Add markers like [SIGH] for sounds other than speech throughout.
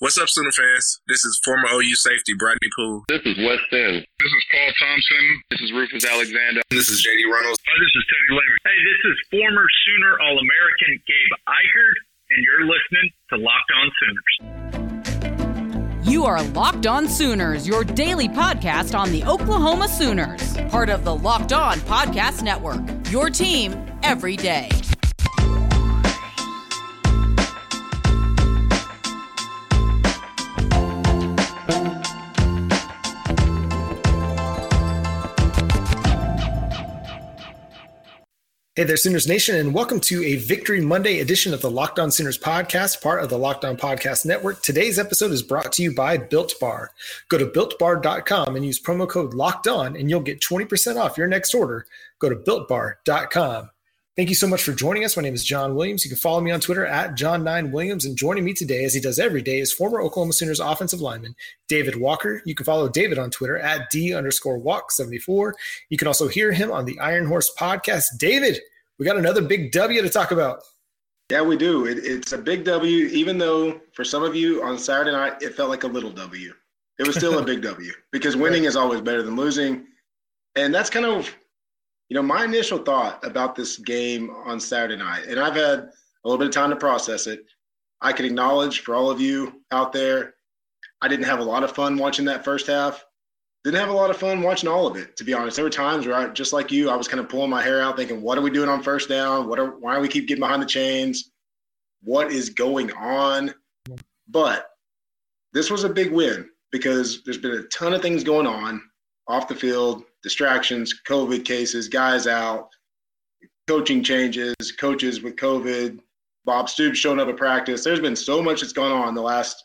What's up, Sooner fans? This is former OU safety Bradley Poole. This is Wes Sims. This is Paul Thompson. This is Rufus Alexander. This is JD Reynolds. Hi, this is Teddy Lehman. Hey, this is former Sooner All American Gabe Ikard, and you're listening to Locked On Sooners. You are Locked On Sooners, your daily podcast on the Oklahoma Sooners, part of the Locked On Podcast Network. Your team every day. Hey there, Sooners Nation, and welcome to a Victory Monday edition of the Locked On Sooners podcast, part of the Locked On Podcast Network. Today's episode is brought to you by Built Bar. Go to builtbar.com and use promo code Locked On, and you'll get 20% off your next order. Go to builtbar.com. Thank you so much for joining us. My name is John Williams. You can follow me on Twitter at John9Williams. And joining me today, as he does every day, is former Oklahoma Sooners offensive lineman David Walker. You can follow David on Twitter at D underscore walk74. You can also hear him on the Iron Horse podcast. David, we got another big W to talk about. Yeah, we do. It, it's a big W, even though for some of you on Saturday night, it felt like a little W. It was still a big [LAUGHS] W because winning is always better than losing. And that's kind of you know, my initial thought about this game on Saturday night, and I've had a little bit of time to process it. I can acknowledge for all of you out there, I didn't have a lot of fun watching that first half. Didn't have a lot of fun watching all of it, to be honest. There were times where I, just like you, I was kind of pulling my hair out, thinking, "What are we doing on first down? What are why do we keep getting behind the chains? What is going on?" But this was a big win because there's been a ton of things going on off the field distractions, COVID cases, guys out, coaching changes, coaches with COVID, Bob Stoops showing up at practice. There's been so much that's gone on the last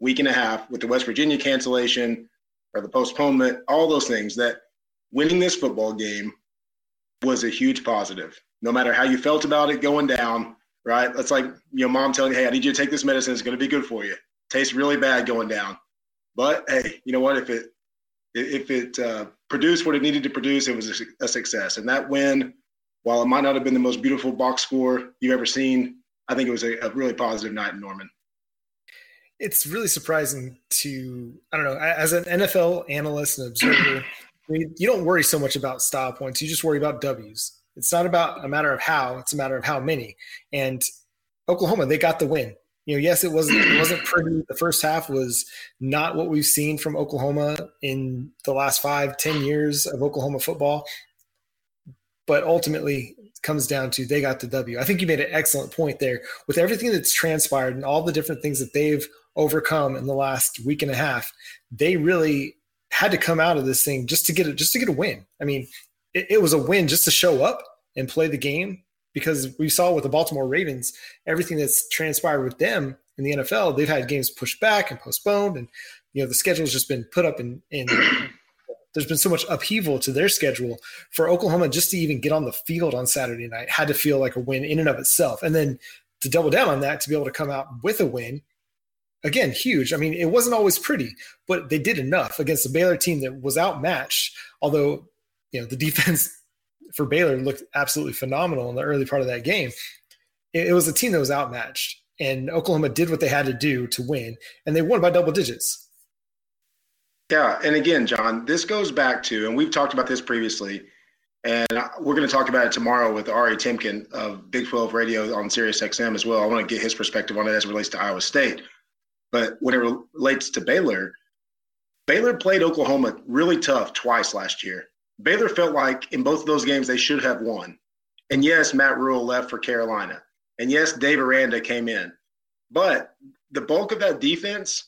week and a half with the West Virginia cancellation or the postponement, all those things that winning this football game was a huge positive. No matter how you felt about it going down, right? That's like your mom telling you, hey, I need you to take this medicine. It's going to be good for you. Tastes really bad going down. But hey, you know what? If it if it uh, produced what it needed to produce, it was a, a, success. And that win, while it might not have been the most beautiful box score you've ever seen, I think it was a, a really positive night in Norman. It's really surprising to, I don't know, as an NFL analyst and observer, [CLEARS THROAT] I mean, you don't worry so much about style points. You just worry about W's. It's not about a matter of how, it's a matter of how many. And Oklahoma, they got the win you know, yes, it wasn't it wasn't pretty. The first half was not what we've seen from Oklahoma in the last five, ten years of Oklahoma football. But ultimately, comes down to they got the W. I think you made an excellent point there with everything that's transpired and all the different things that they've overcome in the last week and a half. They really had to come out of this thing just to get it, just to get a win. I mean, it, it was a win just to show up and play the game because we saw with the Baltimore Ravens, everything that's transpired with them in the NFL, they've had games pushed back and postponed, and you know the schedule's just been put up in. in [CLEARS THROAT] there's been so much upheaval to their schedule for Oklahoma just to even get on the field on Saturday night had to feel like a win in and of itself, and then to double down on that to be able to come out with a win again huge i mean it wasn't always pretty but they did enough against a baylor team that was outmatched although you know the defense [LAUGHS] for Baylor looked absolutely phenomenal in the early part of that game. It, it was a team that was outmatched, and Oklahoma did what they had to do to win, and they won by double digits. Yeah, and again, John, this goes back to, and we've talked about this previously, and we're going to talk about it tomorrow with Ari Temkin of Big 12 Radio on Sirius XM as well. I want to get his perspective on it as it relates to Iowa State. But when it relates to Baylor, Baylor played Oklahoma really tough twice last year. Baylor felt like in both of those games they should have won. And yes, Matt Rhule left for Carolina. And yes, Dave Aranda came in. But the bulk of that defense,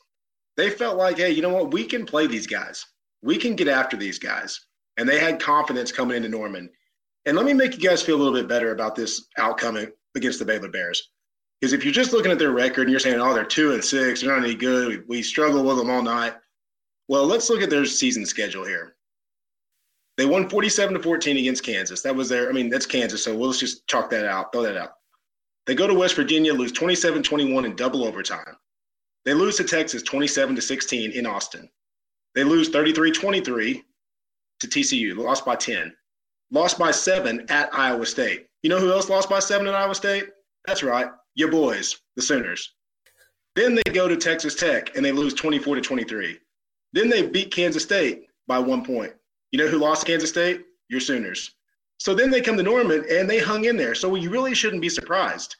they felt like, hey, you know what? We can play these guys. We can get after these guys. And they had confidence coming into Norman. And let me make you guys feel a little bit better about this outcome against the Baylor Bears. Because if you're just looking at their record and you're saying, oh, they're two and six, they're not any good, we, struggle with them all night. Well, let's look at their season schedule here. They won 47 to 14 against Kansas. That was their, I mean, that's Kansas. So we'll just chalk that out, throw that out. They go to West Virginia, lose 27 21 in double overtime. They lose to Texas 27 to 16 in Austin. They lose 33 23 to TCU, lost by 10. Lost by seven at Iowa State. You know who else lost by seven at Iowa State? That's right, your boys, the Sooners. Then they go to Texas Tech and they lose 24 to 23. Then they beat Kansas State by one point. You know who lost Kansas State? Your Sooners. So then they come to Norman and they hung in there. So you really shouldn't be surprised.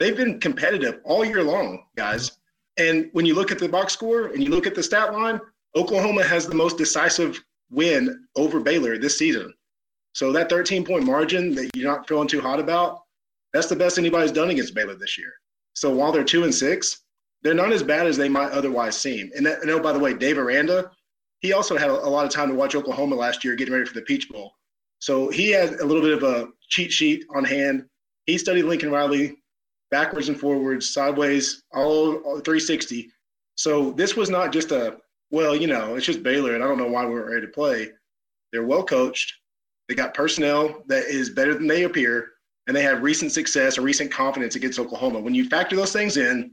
They've been competitive all year long, guys. And when you look at the box score and you look at the stat line, Oklahoma has the most decisive win over Baylor this season. So that 13 point margin that you're not feeling too hot about, that's the best anybody's done against Baylor this year. So while they're two and six, they're not as bad as they might otherwise seem. And, that, and oh, by the way, Dave Aranda, he also had a, a lot of time to watch Oklahoma last year getting ready for the Peach Bowl. So he had a little bit of a cheat sheet on hand. He studied Lincoln Riley backwards and forwards, sideways, all, all 360. So this was not just a, well, you know, it's just Baylor, and I don't know why we weren't ready to play. They're well coached. They got personnel that is better than they appear, and they have recent success or recent confidence against Oklahoma. When you factor those things in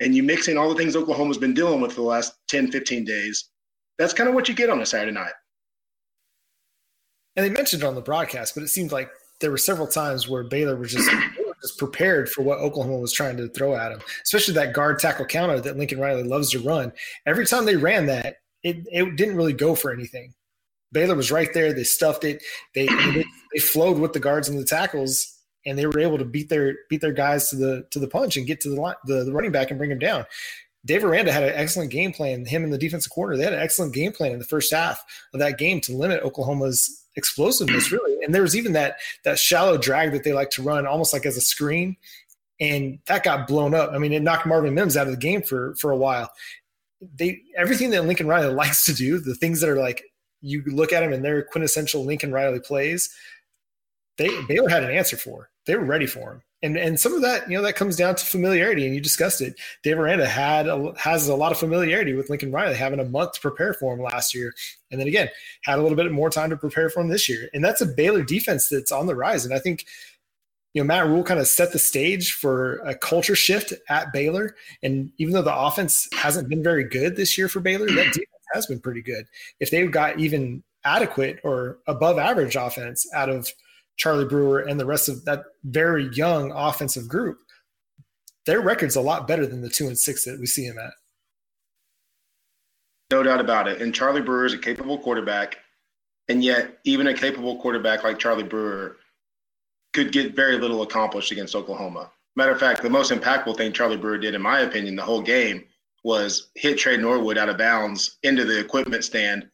and you mix in all the things Oklahoma's been dealing with for the last 10, 15 days, that's kind of what you get on a Saturday night. And they mentioned it on the broadcast, but it seemed like there were several times where Baylor was just just prepared for what Oklahoma was trying to throw at him, especially that guard tackle counter that Lincoln Riley loves to run. Every time they ran that, it, it didn't really go for anything. Baylor was right there. They stuffed it. They, they, they flowed with the guards and the tackles, and they were able to beat their beat their guys to the to the punch and get to the line, the, the running back and bring him down. Dave Aranda had an excellent game plan. Him and the defensive corner, they had an excellent game plan in the first half of that game to limit Oklahoma's explosiveness, really. And there was even that that shallow drag that they like to run, almost like as a screen, and that got blown up. I mean, it knocked Marvin Mims out of the game for for a while. They everything that Lincoln Riley [LAUGHS] likes to do, the things that are like you look at them and they're quintessential Lincoln Riley plays. They Baylor had an answer for. They were ready for him and and some of that you know that comes down to familiarity and you discussed it. Dave aranda had a, has a lot of familiarity with lincoln riley having a month to prepare for him last year. And then again had a little bit more time to prepare for him this year. And that's a baylor defense that's on the rise. And i think you know matt rhule kind of set the stage for a culture shift at baylor. And even though the offense hasn't been very good this year for baylor that defense has been pretty good. If they've got even adequate or above average offense out of Charlie Brewer and the rest of that very young offensive group, their record's a lot better than the two and six that we see him at. No doubt about it. And Charlie Brewer is a capable quarterback. And yet, even a capable quarterback like Charlie Brewer could get very little accomplished against Oklahoma. Matter of fact, the most impactful thing Charlie Brewer did, in my opinion, the whole game was hit Tre Norwood out of bounds into the equipment stand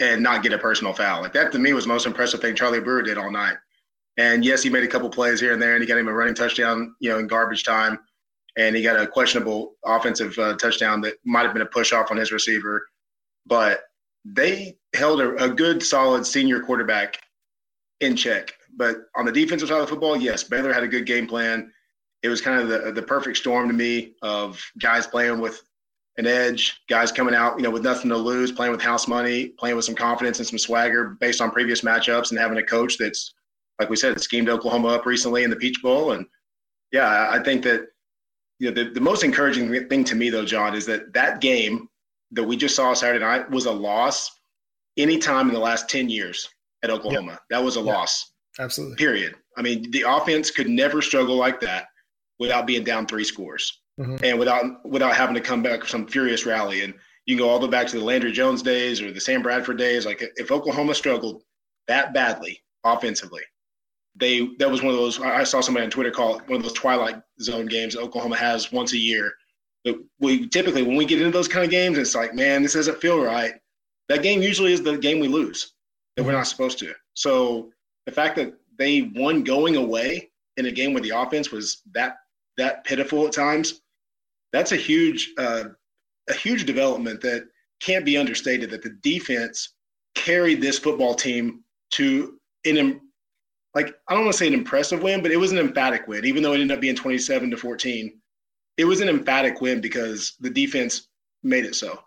and not get a personal foul. Like that to me was the most impressive thing Charlie Brewer did all night. And yes, he made a couple plays here and there, and he got him a running touchdown, you know, in garbage time, and he got a questionable offensive uh, touchdown that might have been a push off on his receiver. But they held a, a good, solid senior quarterback in check. But on the defensive side of the football, yes, Baylor had a good game plan. It was kind of the the perfect storm to me of guys playing with an edge, guys coming out, you know, with nothing to lose, playing with house money, playing with some confidence and some swagger based on previous matchups, and having a coach that's like we said, schemed Oklahoma up recently in the Peach Bowl. And yeah, I think that you know the, the most encouraging thing to me though, John, is that that game that we just saw Saturday night was a loss any time in the last 10 years at Oklahoma. Yep. That was a yep. loss. Absolutely. Period. I mean, the offense could never struggle like that without being down three scores mm-hmm. and without without having to come back from some furious rally. And you can go all the way back to the Landry Jones days or the Sam Bradford days. Like if Oklahoma struggled that badly offensively, they that was one of those. I saw somebody on Twitter call it one of those twilight zone games Oklahoma has once a year. But we typically when we get into those kind of games, it's like, man, this doesn't feel right. That game usually is the game we lose that we're not supposed to. So the fact that they won going away in a game where the offense was that that pitiful at times, that's a huge uh, a huge development that can't be understated. That the defense carried this football team to an like I don't want to say an impressive win, but it was an emphatic win, even though it ended up being 27 to 14. It was an emphatic win because the defense made it so.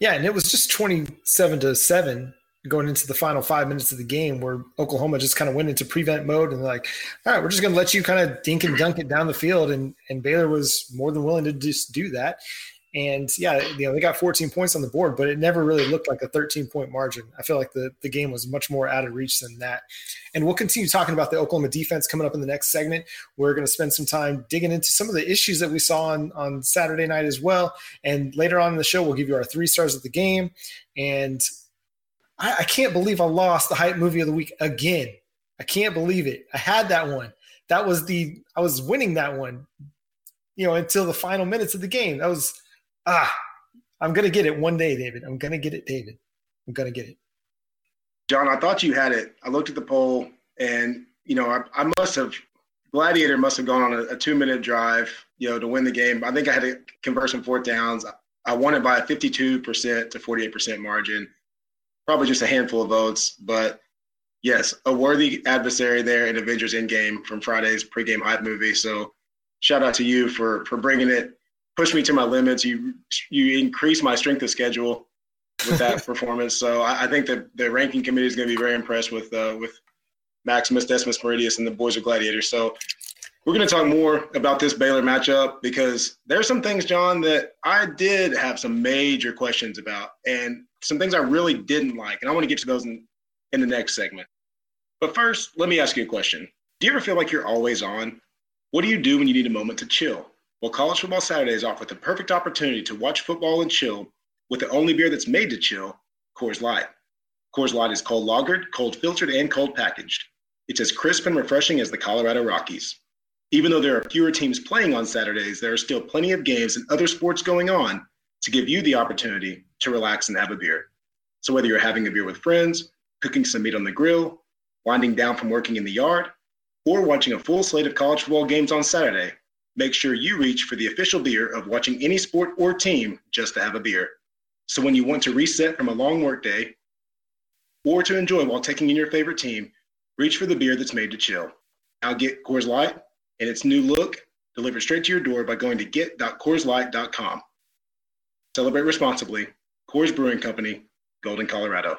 Yeah, and it was just 27 to 7 going into the final five minutes of the game where Oklahoma just kind of went into prevent mode and like, all right, we're just going to let you kind of dink and dunk it down the field. And, and Baylor was more than willing to just do that. And yeah, you know, they got 14 points on the board, but it never really looked like a 13 point margin. I feel like the, the game was much more out of reach than that. And we'll continue talking about the Oklahoma defense coming up in the next segment. We're going to spend some time digging into some of the issues that we saw on, on Saturday night as well. And later on in the show, we'll give you our three stars of the game. And I, I can't believe I lost the hype movie of the week again. I can't believe it. I had that one. That was the I was winning that one, you know, until the final minutes of the game. That was ah, I'm gonna get it one day, David. I'm gonna get it, David. I'm gonna get it. John, I thought you had it. I looked at the poll, and you know, I, I must have Gladiator must have gone on a, a two-minute drive, you know, to win the game. I think I had to convert some fourth downs. I won it by a 52% to 48% margin. Probably just a handful of votes, but yes, a worthy adversary there in Avengers Endgame from Friday's pregame hype movie. So shout out to you for for bringing it, push me to my limits. You you increase my strength of schedule with that [LAUGHS] performance. So I, I, think that the ranking committee is going to be very impressed with uh, with Maximus Decimus Meridius and the Boys of Gladiators. So we're going to talk more about this Baylor matchup because there's some things, John, that I did have some major questions about, and some things I really didn't like, and I want to get to those in, in the next segment. But first, let me ask you a question. Do you ever feel like you're always on? What do you do when you need a moment to chill? Well, College Football Saturdays offer the perfect opportunity to watch football and chill with the only beer that's made to chill, Coors Light. Coors Light is cold lagered, cold filtered, and cold packaged. It's as crisp and refreshing as the Colorado Rockies. Even though there are fewer teams playing on Saturdays, there are still plenty of games and other sports going on to give you the opportunity to relax and have a beer. So whether you're having a beer with friends, cooking some meat on the grill, winding down from working in the yard, or watching a full slate of college football games on Saturday, make sure you reach for the official beer of watching any sport or team just to have a beer. So when you want to reset from a long workday or to enjoy while taking in your favorite team, reach for the beer that's made to chill. Now get Coors Light and its new look delivered straight to your door by going to get.coorslight.com. Celebrate responsibly. Coors Brewing Company, Golden, Colorado.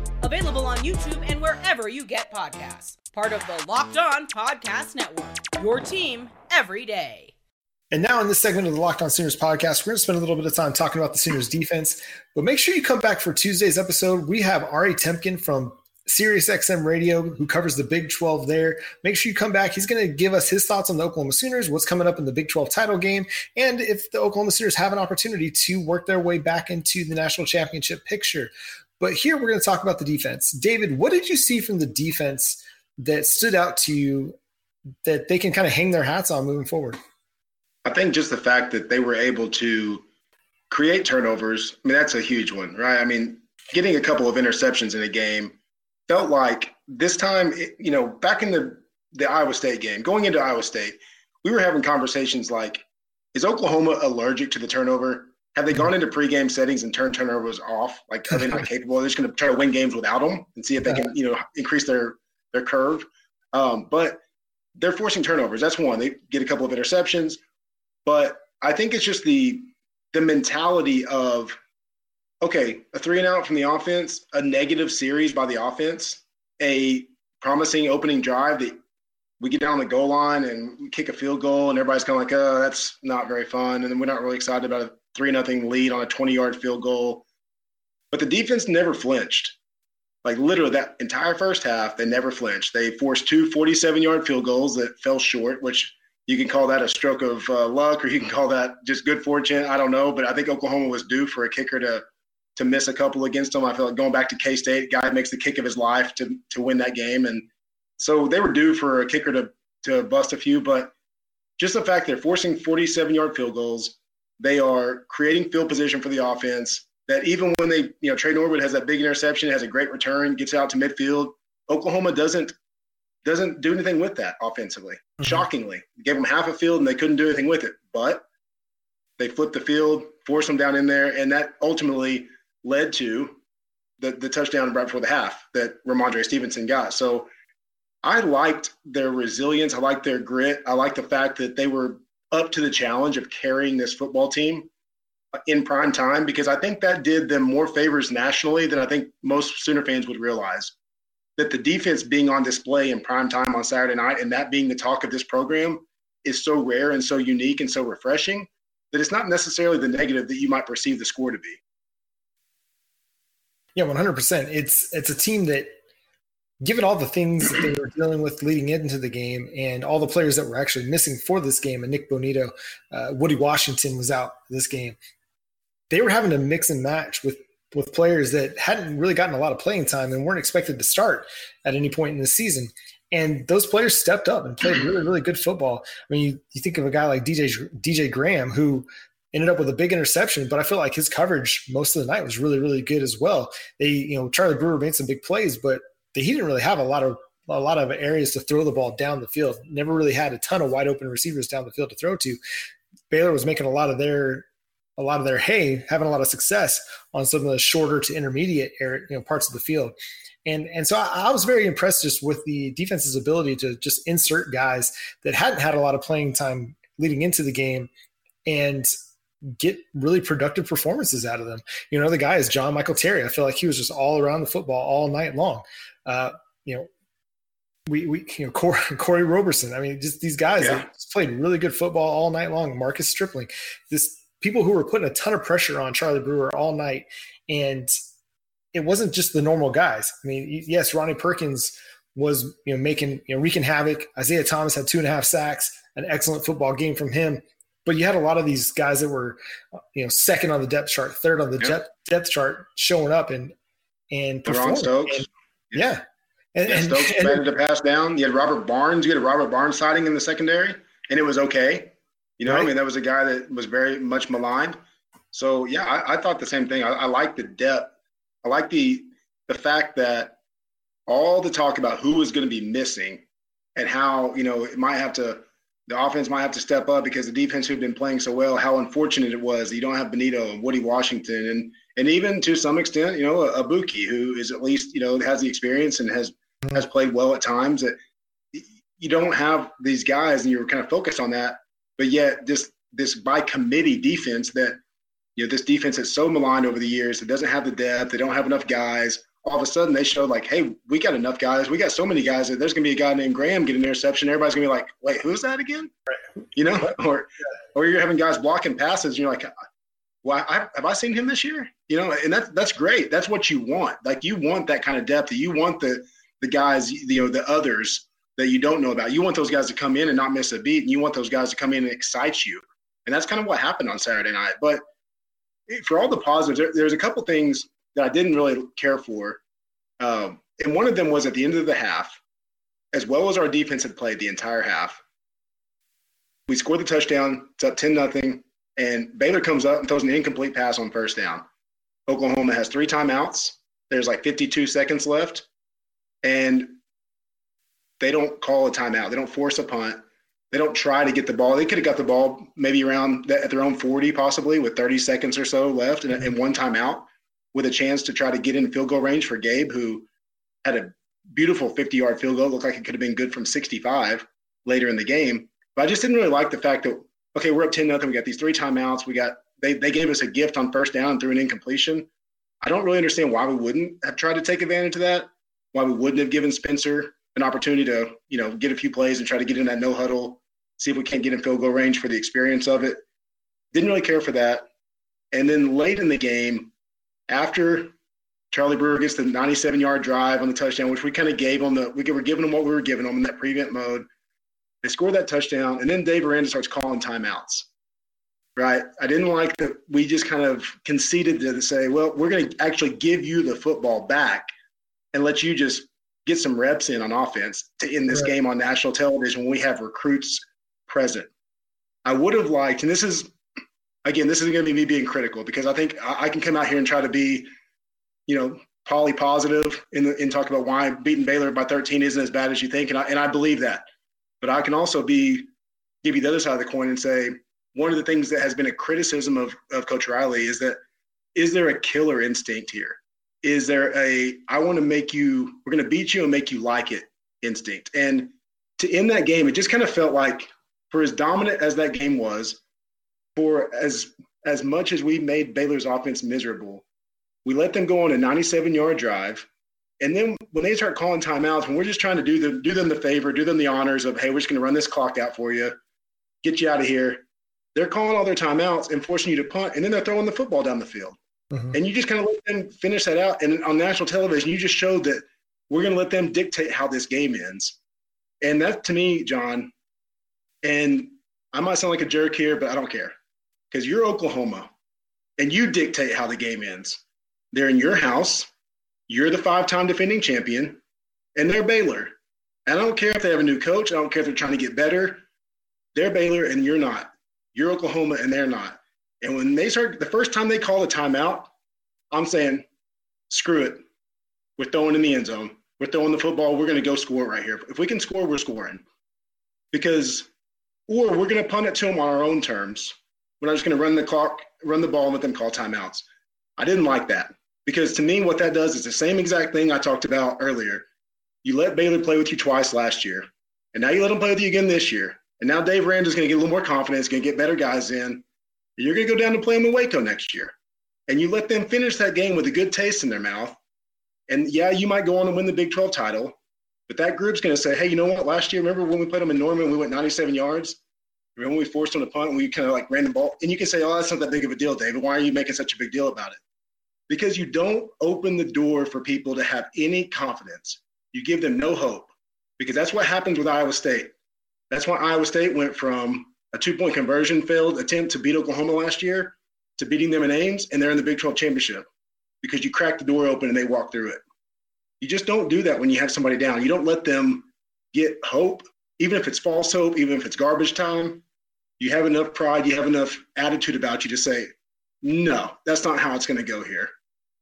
Available on YouTube and wherever you get podcasts. Part of the Locked On Podcast Network. Your team every day. And now in this segment of the Locked On Sooners podcast, we're going to spend a little bit of time talking about the Sooners defense. But make sure you come back for Tuesday's episode. We have Ari Temkin from Sirius XM Radio, who covers the Big 12 there. Make sure you come back. He's going to give us his thoughts on the Oklahoma Sooners, what's coming up in the Big 12 title game, and if the Oklahoma Sooners have an opportunity to work their way back into the national championship picture. But here we're going to talk about the defense. David, what did you see from the defense that stood out to you that they can kind of hang their hats on moving forward? I think just the fact that they were able to create turnovers, I mean, that's a huge one, right? I mean, getting a couple of interceptions in a game felt like this time, you know, back in the, the Iowa State game, going into Iowa State, we were having conversations like, is Oklahoma allergic to the turnover? Have they gone into pregame settings and turned turnovers off? Like, are they not [LAUGHS] capable? They're just going to try to win games without them and see if they can, you know, increase their their curve. Um, but they're forcing turnovers. That's one. They get a couple of interceptions. But I think it's just the the mentality of okay, a three and out from the offense, a negative series by the offense, a promising opening drive that we get down the goal line and kick a field goal, and everybody's kind of like, oh, that's not very fun. And then we're not really excited about a three nothing lead on a 20 yard field goal. But the defense never flinched. Like literally that entire first half, they never flinched. They forced two 47 yard field goals that fell short, which you can call that a stroke of uh, luck or you can call that just good fortune. I don't know, but I think Oklahoma was due for a kicker to to miss a couple against them. I feel like going back to K State, guy makes the kick of his life to to win that game, and so they were due for a kicker to to bust a few. But just the fact they're forcing 47 yard field goals, they are creating field position for the offense. That even when they, you know, Tre Norwood has that big interception, has a great return, gets out to midfield. Oklahoma doesn't doesn't do anything with that offensively. Mm-hmm. Shockingly, gave them half a field and they couldn't do anything with it. But They flipped the field, forced them down in there, and that ultimately led to the, the touchdown right before the half that Rhamondre Stevenson got. So I liked their resilience. I liked their grit. I liked the fact that they were up to the challenge of carrying this football team in prime time because I think that did them more favors nationally than I think most Sooner fans would realize. That the defense being on display in prime time on Saturday night and that being the talk of this program is so rare and so unique and so refreshing that it's not necessarily the negative that you might perceive the score to be. Yeah, one hundred percent. It's it's a team that, given all the things that they were dealing with leading into the game, and all the players that were actually missing for this game, and Nick Bonitto, uh, Woody Washington was out this game. They were having to mix and match with with players that hadn't really gotten a lot of playing time and weren't expected to start at any point in the season. And those players stepped up and played really, really good football. I mean, you, you think of a guy like DJ DJ Graham who ended up with a big interception, but I feel like his coverage most of the night was really, really good as well. They, you know, Charlie Brewer made some big plays, but they, he didn't really have a lot of a lot of areas to throw the ball down the field. Never really had a ton of wide open receivers down the field to throw to. Baylor was making a lot of their a lot of their hay, having a lot of success on some of the shorter to intermediate area, you know, parts of the field. And and so I, I was very impressed just with the defense's ability to just insert guys that hadn't had a lot of playing time leading into the game and get really productive performances out of them. You know, the guy is John Michael Terry. I feel like he was just all around the football all night long. Uh, you know, we, we you know [LAUGHS] Corey, Corey Roberson. I mean, just these guys yeah. just played really good football all night long. Marcus Stripling, this people who were putting a ton of pressure on Charlie Brewer all night, and it wasn't just the normal guys. I mean, yes, Ronnie Perkins was you know making you know wreaking havoc. Isaiah Thomas had two and a half sacks, an excellent football game from him. But you had a lot of these guys that were, you know, second on the depth chart, third on the yep. depth chart, showing up and and performing. And, yeah. And, yeah, Stokes and, and, to pass down. You had Robert Barnes. You had a Robert Barnes sighting in the secondary, and it was okay. You know, right. I mean, that was a guy that was very much maligned. So yeah, I, I thought the same thing. I, I like the depth. I like the the fact that all the talk about who was going to be missing and how you know it might have to the offense might have to step up because the defense who've been playing so well, how unfortunate it was that you don't have Bonitto and Woody Washington and and even to some extent, you know, a, Buki who is at least, you know, has the experience and has mm-hmm. has played well at times. That you don't have these guys and you're kind of focused on that, but yet this this by committee defense that you know this defense is so maligned over the years. It doesn't have the depth. They don't have enough guys all of a sudden they showed like, hey, we got enough guys. We got so many guys that there's gonna be a guy named Graham get an interception. Everybody's gonna be like, wait, who's that again? You know, or or you're having guys blocking passes. And you're like, well, I, have I seen him this year? You know, and that's that's great. That's what you want. Like you want that kind of depth. You want the the guys, you know, the others that you don't know about. You want those guys to come in and not miss a beat, and you want those guys to come in and excite you. And that's kind of what happened on Saturday night. But for all the positives, there, there's a couple things that I didn't really care for. Um, and one of them was at the end of the half, as well as our defense had played the entire half. We scored the touchdown. It's up 10 nothing. And Baylor comes up and throws an incomplete pass on first down. Oklahoma has three timeouts. There's like 52 seconds left. And they don't call a timeout. They don't force a punt. They don't try to get the ball. They could have got the ball maybe around at their own 40, possibly with 30 seconds or so left and, and one timeout with a chance to try to get in field goal range for Gabe, who had a beautiful 50 yard field goal. Looked like it could have been good from 65 later in the game. But I just didn't really like the fact that, okay, we're up 10 nothing. We got these three timeouts. We got, they, they gave us a gift on first down through an incompletion. I don't really understand why we wouldn't have tried to take advantage of that, why we wouldn't have given Spencer an opportunity to, you know, get a few plays and try to get in that no huddle, see if we can't get in field goal range for the experience of it. Didn't really care for that. And then late in the game, after Charlie Brewer gets the 97 yard drive on the touchdown, which we kind of gave them the we were giving them what we were giving them in that prevent mode. They scored that touchdown, and then Dave Aranda starts calling timeouts. Right, I didn't like that we just kind of conceded to say, well, we're going to actually give you the football back and let you just get some reps in on offense to end this right. game on national television when we have recruits present. I would have liked, and this is again, this isn't going to be me being critical because I think I can come out here and try to be, you know, poly positive in the, in talk about why beating Baylor by 13 isn't as bad as you think, and I and I believe that. But I can also be give you the other side of the coin and say one of the things that has been a criticism of, of Coach Riley is that is there a killer instinct here? Is there a I want to make you we're going to beat you and make you like it instinct? And to end that game, it just kind of felt like for as dominant as that game was, for as as much as we made Baylor's offense miserable, we let them go on a 97 yard drive. And then when they start calling timeouts, when we're just trying to do them, do them the favor, do them the honors of, hey, we're just going to run this clock out for you, get you out of here. They're calling all their timeouts and forcing you to punt, and then they're throwing the football down the field. Mm-hmm. And you just kind of let them finish that out. And on national television, you just showed that we're going to let them dictate how this game ends. And that to me, John, and I might sound like a jerk here, but I don't care because you're Oklahoma and you dictate how the game ends. They're in your house. You're the five time defending champion, and they're Baylor. And I don't care if they have a new coach. I don't care if they're trying to get better. They're Baylor, and you're not. You're Oklahoma, and they're not. And when they start, the first time they call a timeout, I'm saying, screw it. We're throwing in the end zone. We're throwing the football. We're going to go score right here. If we can score, we're scoring. Because, or we're going to punt it to them on our own terms. We're not just going to run the clock, run the ball, and let them call timeouts. I didn't like that because to me, what that does is the same exact thing I talked about earlier. You let Baylor play with you twice last year, and now you let them play with you again this year. And now Dave Aranda's going to get a little more confidence, going to get better guys in. And you're going to go down to play them in Waco next year. And you let them finish that game with a good taste in their mouth. And yeah, you might go on and win the Big 12 title, but that group's going to say, hey, you know what? Last year, remember when we played them in Norman, we went 97 yards? Remember when we forced them to punt and we kind of like ran the ball? And you can say, oh, that's not that big of a deal, David. Why are you making such a big deal about it? Because you don't open the door for people to have any confidence. You give them no hope because that's what happens with Iowa State. That's why Iowa State went from a two point conversion failed attempt to beat Oklahoma last year to beating them in Ames, and they're in the Big 12 championship because you crack the door open and they walk through it. You just don't do that when you have somebody down. You don't let them get hope, even if it's false hope, even if it's garbage time. You have enough pride, you have enough attitude about you to say, no, that's not how it's going to go here.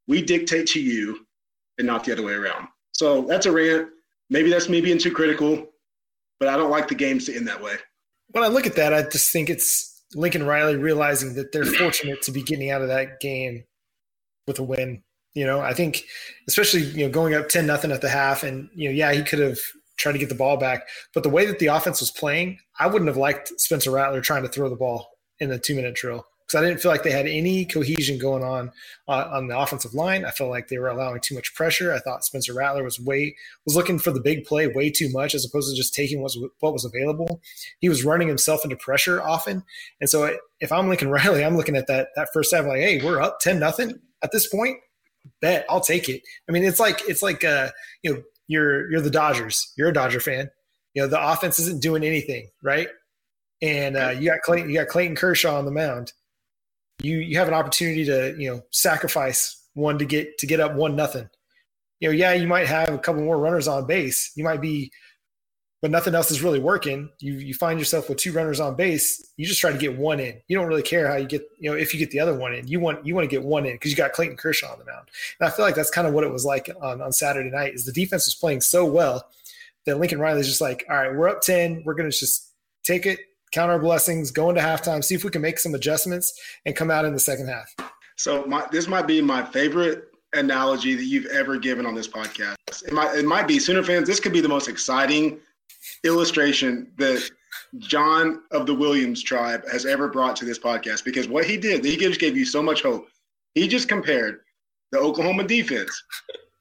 We dictate to you and not the other way around. So that's a rant. Maybe that's me being too critical, but I don't like the games to end that way. When I look at that, I just think it's Lincoln Riley realizing that they're fortunate to be getting out of that game with a win. You know, I think especially you know going up ten nothing at the half, and you know, yeah, he could have tried to get the ball back, but the way that the offense was playing, I wouldn't have liked Spencer Rattler trying to throw the ball in the two minute drill because I didn't feel like they had any cohesion going on uh, on the offensive line. I felt like they were allowing too much pressure. I thought Spencer Rattler was way was looking for the big play way too much as opposed to just taking what was, what was available. He was running himself into pressure often, and so if I'm Lincoln [LAUGHS] Riley, I'm looking at that that first half like, hey, we're up ten nothing at this point. Bet I'll take it. I mean, it's like it's like uh, you know you're you're the Dodgers. You're a Dodger fan. You know the offense isn't doing anything right, and uh, you got Clayton, you got Clayton Kershaw on the mound you you have an opportunity to you know sacrifice one to get to get up one nothing. You know, yeah, you might have a couple more runners on base. You might be, but nothing else is really working. You you find yourself with two runners on base. You just try to get one in. You don't really care how you get you know if you get the other one in. You want you want to get one in because you got Clayton Kershaw on the mound. And I feel like that's kind of what it was like on on Saturday night. Is the defense was playing so well that Lincoln Riley's just like, all right, we're up ten. We're gonna just take it count our blessings, go into halftime, see if we can make some adjustments, and come out in the second half. So my, this might be my favorite analogy that you've ever given on this podcast. It might it might be Sooner fans. This could be the most exciting illustration that John of the Williams tribe has ever brought to this podcast because what he did, he just gave you so much hope. He just compared the Oklahoma defense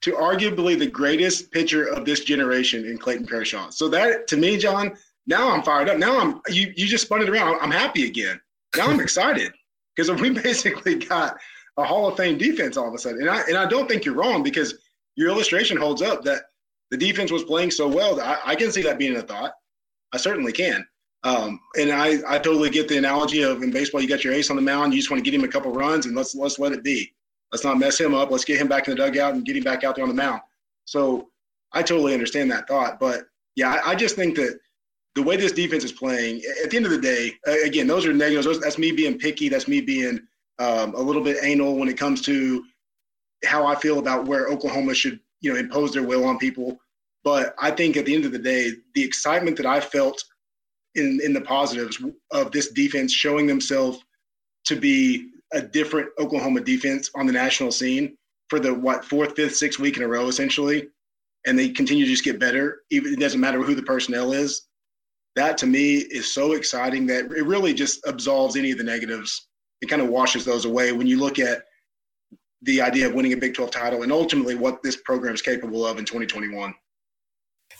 to arguably the greatest pitcher of this generation in Clayton Kershaw. So that to me, John, now I'm fired up. Now I'm you you just spun it around. I'm happy again. Now I'm [LAUGHS] excited because we [LAUGHS] basically got a Hall of Fame defense all of a sudden. And I and I don't think you're wrong because your illustration holds up that the defense was playing so well that I, I can see that being a thought. I certainly can. Um, and I, I totally get the analogy of in baseball, you got your ace on the mound, you just want to get him a couple runs and let's let's let it be. Let's not mess him up. Let's get him back in the dugout and get him back out there on the mound. So I totally understand that thought. But yeah, I, I just think that the way this defense is playing, at the end of the day, again, those are negatives. Those, that's me being picky. That's me being um, a little bit anal when it comes to how I feel about where Oklahoma should, you know, impose their will on people. But I think at the end of the day, the excitement that I felt in in the positives of this defense showing themselves to be a different Oklahoma defense on the national scene for the what fourth, fifth, sixth week in a row essentially, and they continue to just get better. Even it doesn't matter who the personnel is. That to me is so exciting that it really just absolves any of the negatives. It kind of washes those away when you look at the idea of winning a Big 12 title and ultimately what this program is capable of in 2021.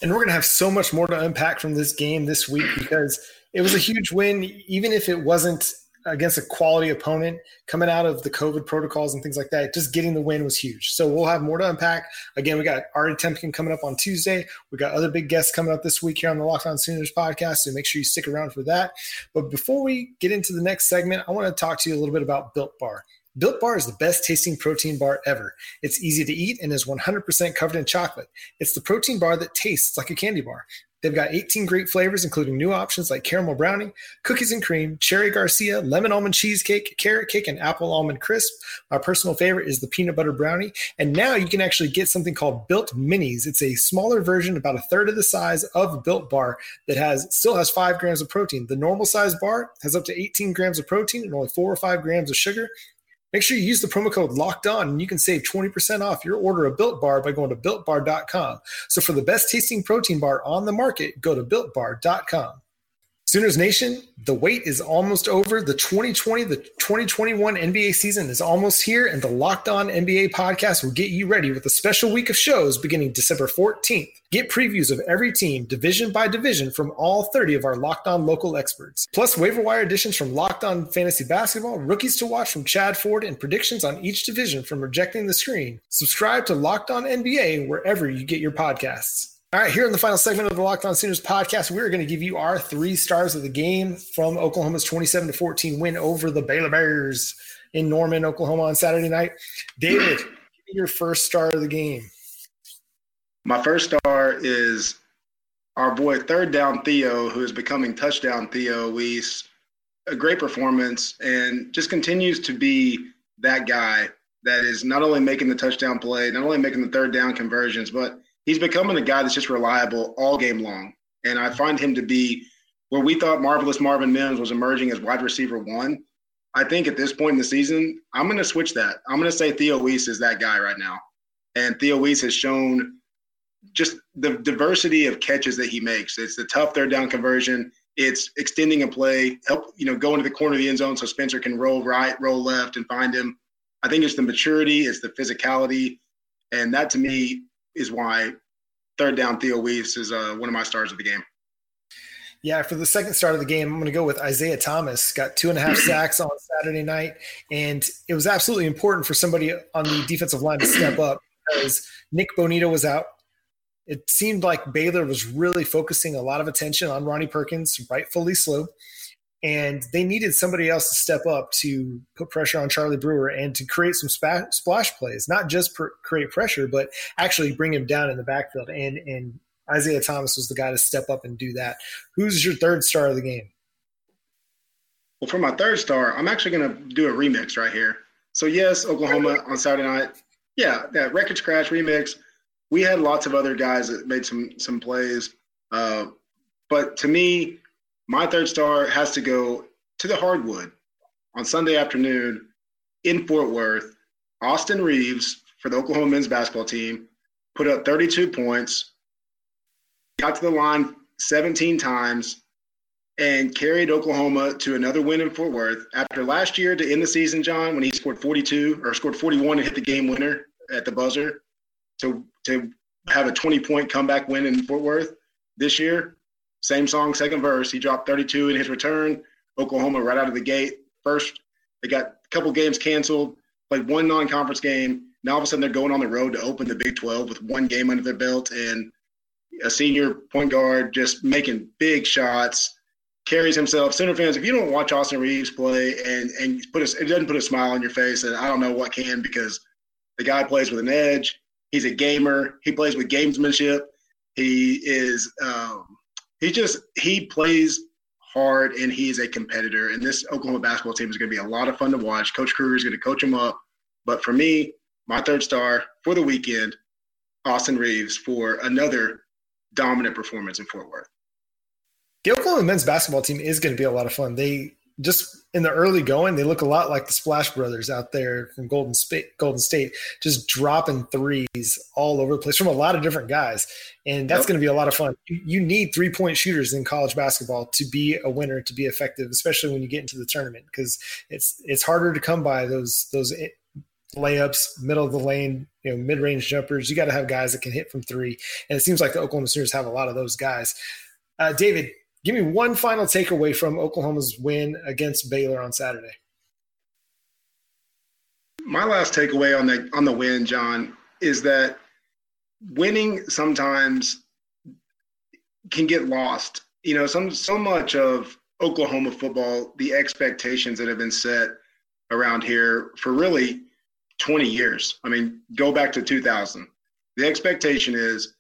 And we're going to have so much more to unpack from this game this week because it was a huge win, even if it wasn't against a quality opponent coming out of the COVID protocols and things like that. Just getting the win was huge. So we'll have more to unpack. Again, we got Artie Temkin coming up on Tuesday. We got other big guests coming up this week here on the Locked On Sooners podcast. So make sure you stick around for that. But before we get into the next segment, I want to talk to you a little bit about Built Bar. Built Bar is the best tasting protein bar ever. It's easy to eat and is 100% covered in chocolate. It's the protein bar that tastes like a candy bar. They've got 18 great flavors, including new options like caramel brownie, cookies and cream, cherry Garcia, lemon almond cheesecake, carrot cake, and apple almond crisp. My personal favorite is the peanut butter brownie. And now you can actually get something called Built Minis. It's a smaller version, about a third of the size of Built Bar that has still has five grams of protein. The normal size bar has up to 18 grams of protein and only four or five grams of sugar. Make sure you use the promo code locked on and you can save 20% off your order of Built Bar by going to builtbar.com. So for the best tasting protein bar on the market, go to builtbar.com. Sooners Nation, the wait is almost over. The 2020, the 2021 NBA season is almost here, and the Locked On NBA podcast will get you ready with a special week of shows beginning December 14th. Get previews of every team, division by division, from all 30 of our Locked On local experts. Plus, waiver wire additions from Locked On Fantasy Basketball, rookies to watch from Chad Ford, and predictions on each division from Rejecting the Screen. Subscribe to Locked On NBA wherever you get your podcasts. All right, here in the final segment of the Locked On Sooners podcast, we're going to give you our three stars of the game from Oklahoma's 27 to 14 win over the Baylor Bears in Norman, Oklahoma on Saturday night. David, your first star of the game. My first star is our boy Third Down Theo, who is becoming Touchdown Theo Wease. A great performance and just continues to be that guy that is not only making the touchdown play, not only making the third down conversions, but he's becoming a guy that's just reliable all game long. And I find him to be where we thought marvelous Marvin Mims was emerging as wide receiver one. I think at this point in the season, I'm going to switch that. I'm going to say Theo Wease is that guy right now. And Theo Wease has shown just the diversity of catches that he makes. It's the tough third down conversion. It's extending a play, help, you know, go into the corner of the end zone so Spencer can roll right, roll left, and find him. I think it's the maturity, it's the physicality. And that to me is why third down Theo Wease is uh, one of my stars of the game. Yeah, for the second start of the game, I'm going to go with Isaiah Thomas. Got two and a half [CLEARS THROAT] sacks on Saturday night, and it was absolutely important for somebody on the defensive line to step up because Nick Bonitto was out. It seemed like Baylor was really focusing a lot of attention on Ronnie Perkins, rightfully so and they needed somebody else to step up to put pressure on Charlie Brewer and to create some spa- splash plays, not just create pressure, but actually bring him down in the backfield. And and Isaiah Thomas was the guy to step up and do that. Who's your third star of the game? Well, for my third star, I'm actually going to do a remix right here. So yes, Oklahoma on Saturday night. Yeah, that record scratch remix. We had lots of other guys that made some some plays, uh, but to me, my third star has to go to the hardwood on Sunday afternoon in Fort Worth. Austin Reaves for the Oklahoma men's basketball team put up 32 points, got to the line 17 times, and carried Oklahoma to another win in Fort Worth. After last year to end the season, John, when he scored 42 or scored 41 and hit the game winner at the buzzer, to to have a 20 point comeback win in Fort Worth this year, same song, second verse. He dropped 32 in his return. Oklahoma right out of the gate. First, they got a couple games canceled, played one non-conference game. Now all of a sudden they're going on the road to open the Big 12 with one game under their belt and a senior point guard just making big shots, carries himself. Center fans, if you don't watch Austin Reaves play and and put a, it doesn't put a smile on your face, and I don't know what can because the guy plays with an edge. He's a gamer. He plays with gamesmanship. He is um, he just he plays hard and he's a competitor. And this Oklahoma basketball team is going to be a lot of fun to watch. Coach Kruger is going to coach him up. But for me, my third star for the weekend, Austin Reaves for another dominant performance in Fort Worth. the Oklahoma men's basketball team is going to be a lot of fun. They just in the early going, they look a lot like the Splash Brothers out there from Golden State, Golden State, just dropping threes all over the place from a lot of different guys, and that's yep. going to be a lot of fun. You, you need three point shooters in college basketball to be a winner, to be effective, especially when you get into the tournament, because it's it's harder to come by those those layups, middle of the lane, you know, mid range jumpers. You got to have guys that can hit from three, and it seems like the Oklahoma Sooners have a lot of those guys. Uh, David, give me one final takeaway from Oklahoma's win against Baylor on Saturday. My last takeaway on the on the win, John, is that winning sometimes can get lost. You know, some so much of Oklahoma football, the expectations that have been set around here for really 20 years. I mean, go back to 2000. The expectation is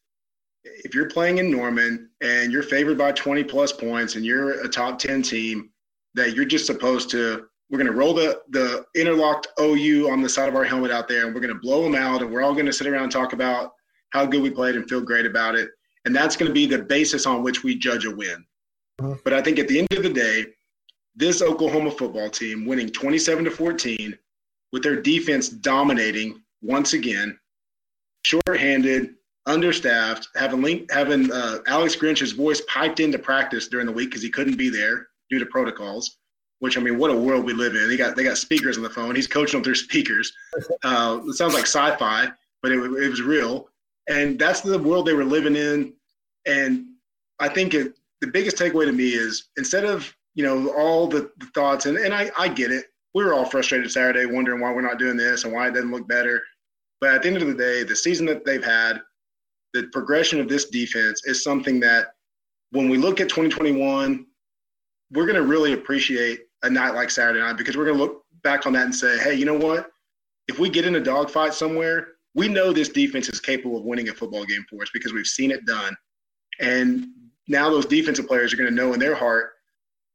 if you're playing in Norman and you're favored by 20 plus points and you're a top 10 team, that you're just supposed to, we're going to roll the, the interlocked OU on the side of our helmet out there and we're going to blow them out and we're all going to sit around and talk about how good we played and feel great about it. And that's going to be the basis on which we judge a win. Uh-huh. But I think at the end of the day, this Oklahoma football team winning 27 to 14 with their defense dominating once again, shorthanded, understaffed, having link, having uh, Alex Grinch's voice piped into practice during the week because he couldn't be there due to protocols. Which I mean, what a world we live in. They got they got speakers on the phone. He's coaching them through speakers. Uh, it sounds like sci-fi, but it, it was real. And that's the world they were living in. And I think it, the biggest takeaway to me is instead of you know all the, the thoughts, and, and I, I get it. We were all frustrated Saturday, wondering why we're not doing this and why it doesn't look better. But at the end of the day, the season that they've had, the progression of this defense is something that when we look at 2021, we're going to really appreciate a night like Saturday night because we're going to look back on that and say, hey, you know what? If we get in a dogfight somewhere, we know this defense is capable of winning a football game for us because we've seen it done. And now those defensive players are going to know in their heart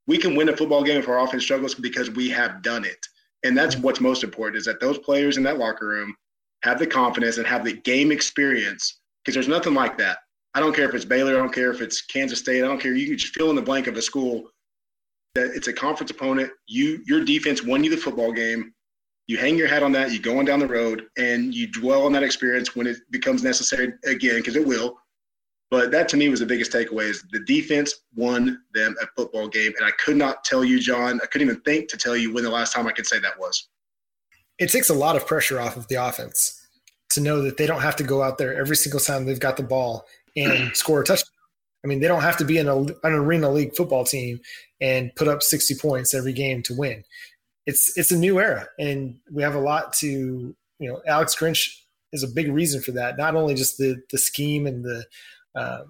we can win a football game if our offense struggles because we have done it. And that's what's most important is that those players in that locker room have the confidence and have the game experience because there's nothing like that. I don't care if it's Baylor, I don't care if it's Kansas State, I don't care. You can just fill in the blank of a school that it's a conference opponent. You your defense won you the football game. You hang your hat on that. You go on down the road and you dwell on that experience when it becomes necessary again because it will. But that to me was the biggest takeaway is the defense won them a football game. And I could not tell you, John, I couldn't even think to tell you when the last time I could say that was. It takes a lot of pressure off of the offense to know that they don't have to go out there every single time they've got the ball and [CLEARS THROAT] score a touchdown. I mean, they don't have to be in a, an arena league football team and put up 60 points every game to win. It's it's a new era, and we have a lot to you know. Alex Grinch is a big reason for that. Not only just the the scheme and the uh,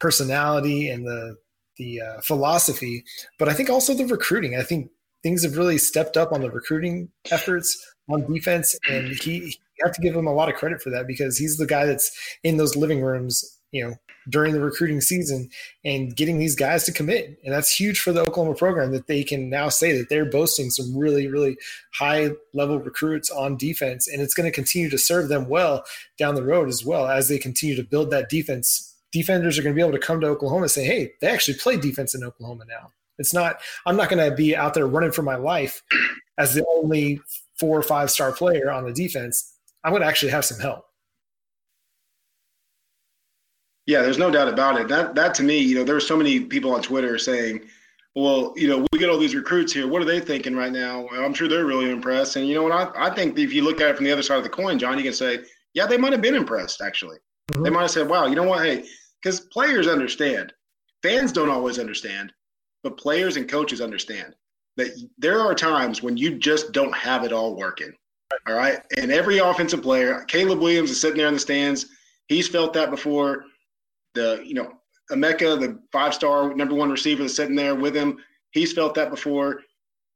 personality and the the uh, philosophy, but I think also the recruiting. I think things have really stepped up on the recruiting efforts on defense, and he, you have to give him a lot of credit for that because he's the guy that's in those living rooms, you know, during the recruiting season and getting these guys to commit. And that's huge for the Oklahoma program that they can now say that they're boasting some really, really high level recruits on defense. And it's going to continue to serve them well down the road as well as they continue to build that defense. Defenders are going to be able to come to Oklahoma and say, hey, they actually play defense in Oklahoma now. It's not, I'm not going to be out there running for my life as the only four or five star player on the defense. I'm going to actually have some help. Yeah, there's no doubt about it. That that to me, you know, there were so many people on Twitter saying, "Well, you know, we get all these recruits here. What are they thinking right now?" I'm sure they're really impressed. And you know what? I, I think if you look at it from the other side of the coin, John, you can say, "Yeah, they might have been impressed. Actually, mm-hmm. they might have said, "Wow, you know what? Hey, because players understand. Fans don't always understand, but players and coaches understand that there are times when you just don't have it all working. All right. And every offensive player, Caleb Williams is sitting there in the stands. He's felt that before. The, you know, Emeka, the five star number one receiver that's sitting there with him, he's felt that before.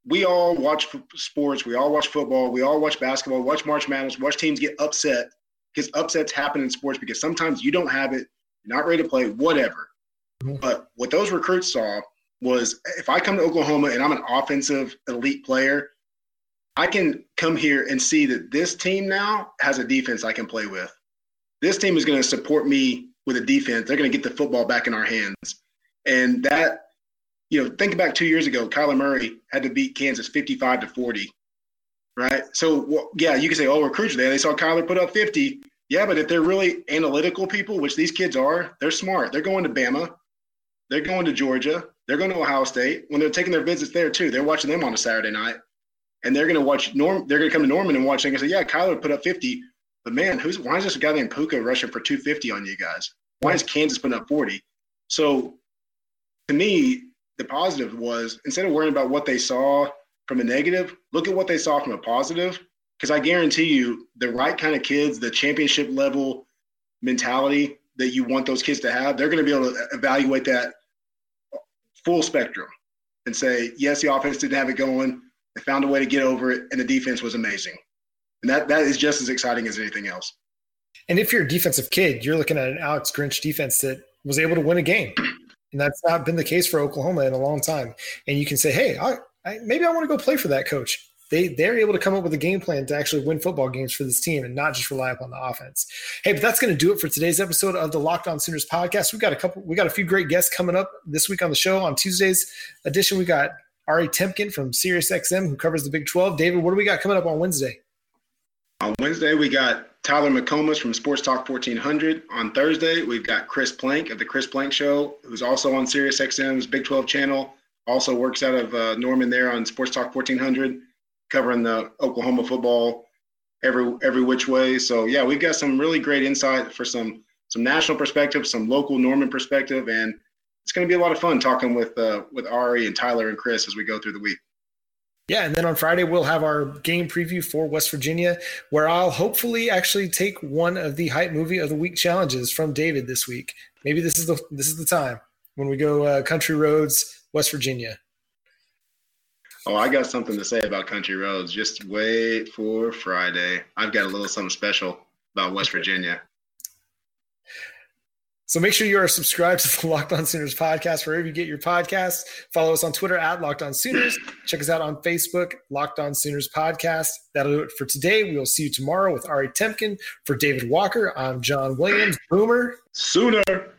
We all watch sports. We all watch football. We all watch basketball, watch March Madness, watch teams get upset because upsets happen in sports because sometimes you don't have it, you're not ready to play, whatever. Mm-hmm. But what those recruits saw was if I come to Oklahoma and I'm an offensive elite player, I can come here and see that this team now has a defense I can play with. This team is going to support me with a defense. They're going to get the football back in our hands. And that, you know, think back two years ago, Kyler Murray had to beat Kansas 55 to 40, right? So, well, yeah, you can say, oh, recruits there. They saw Kyler put up 50. Yeah, but if they're really analytical people, which these kids are, they're smart. They're going to Bama. They're going to Georgia. They're going to Ohio State. When they're taking their visits there, too, they're watching them on a Saturday night. And they're going to watch Norm. They're going to come to Norman and watch. And say, yeah, Kyler put up 50. But man, who's why is this guy named Pooka rushing for 250 on you guys? Why is Kansas putting up 40? So to me, the positive was instead of worrying about what they saw from a negative, look at what they saw from a positive. Because I guarantee you, the right kind of kids, the championship level mentality that you want those kids to have, they're going to be able to evaluate that full spectrum and say, yes, the offense didn't have it going. They found a way to get over it, and the defense was amazing. And that, that is just as exciting as anything else. And if you're a defensive kid, you're looking at an Alex Grinch defense that was able to win a game. And that's not been the case for Oklahoma in a long time. And you can say, hey, I, I, maybe I want to go play for that coach. They, they're able to come up with a game plan to actually win football games for this team and not just rely upon the offense. Hey, but that's going to do it for today's episode of the Locked On Sooners podcast. We've got a couple, we got a few great guests coming up this week on the show. On Tuesday's edition, we got Ari Temkin from SiriusXM who covers the Big 12. David, what do we got coming up on Wednesday? On Wednesday, we got Tyler McComas from Sports Talk 1400. On Thursday, we've got Chris Plank of the Chris Plank Show, who's also on SiriusXM's Big 12 channel. Also works out of uh, Norman there on Sports Talk 1400, covering the Oklahoma football every every which way. So yeah, we've got some really great insight for some some national perspective, some local Norman perspective, and it's going to be a lot of fun talking with uh, with Ari and Tyler and Chris as we go through the week. Yeah, and then on Friday we'll have our game preview for West Virginia, where I'll hopefully actually take one of the hype movie of the week challenges from David this week. Maybe this is the this is the time when we go uh, Country Roads, West Virginia. Oh, I got something to say about Country Roads. Just wait for Friday. I've got a little something special about West [LAUGHS] Virginia. So make sure you are subscribed to the [LAUGHS] Locked On Sooners podcast wherever you get your podcasts. Follow us on Twitter at Locked On Sooners. Check us out on Facebook, Locked On Sooners podcast. That'll do it for today. We will see you tomorrow with Ari Temkin. For David Walker, I'm John Williams. Boomer. Sooner.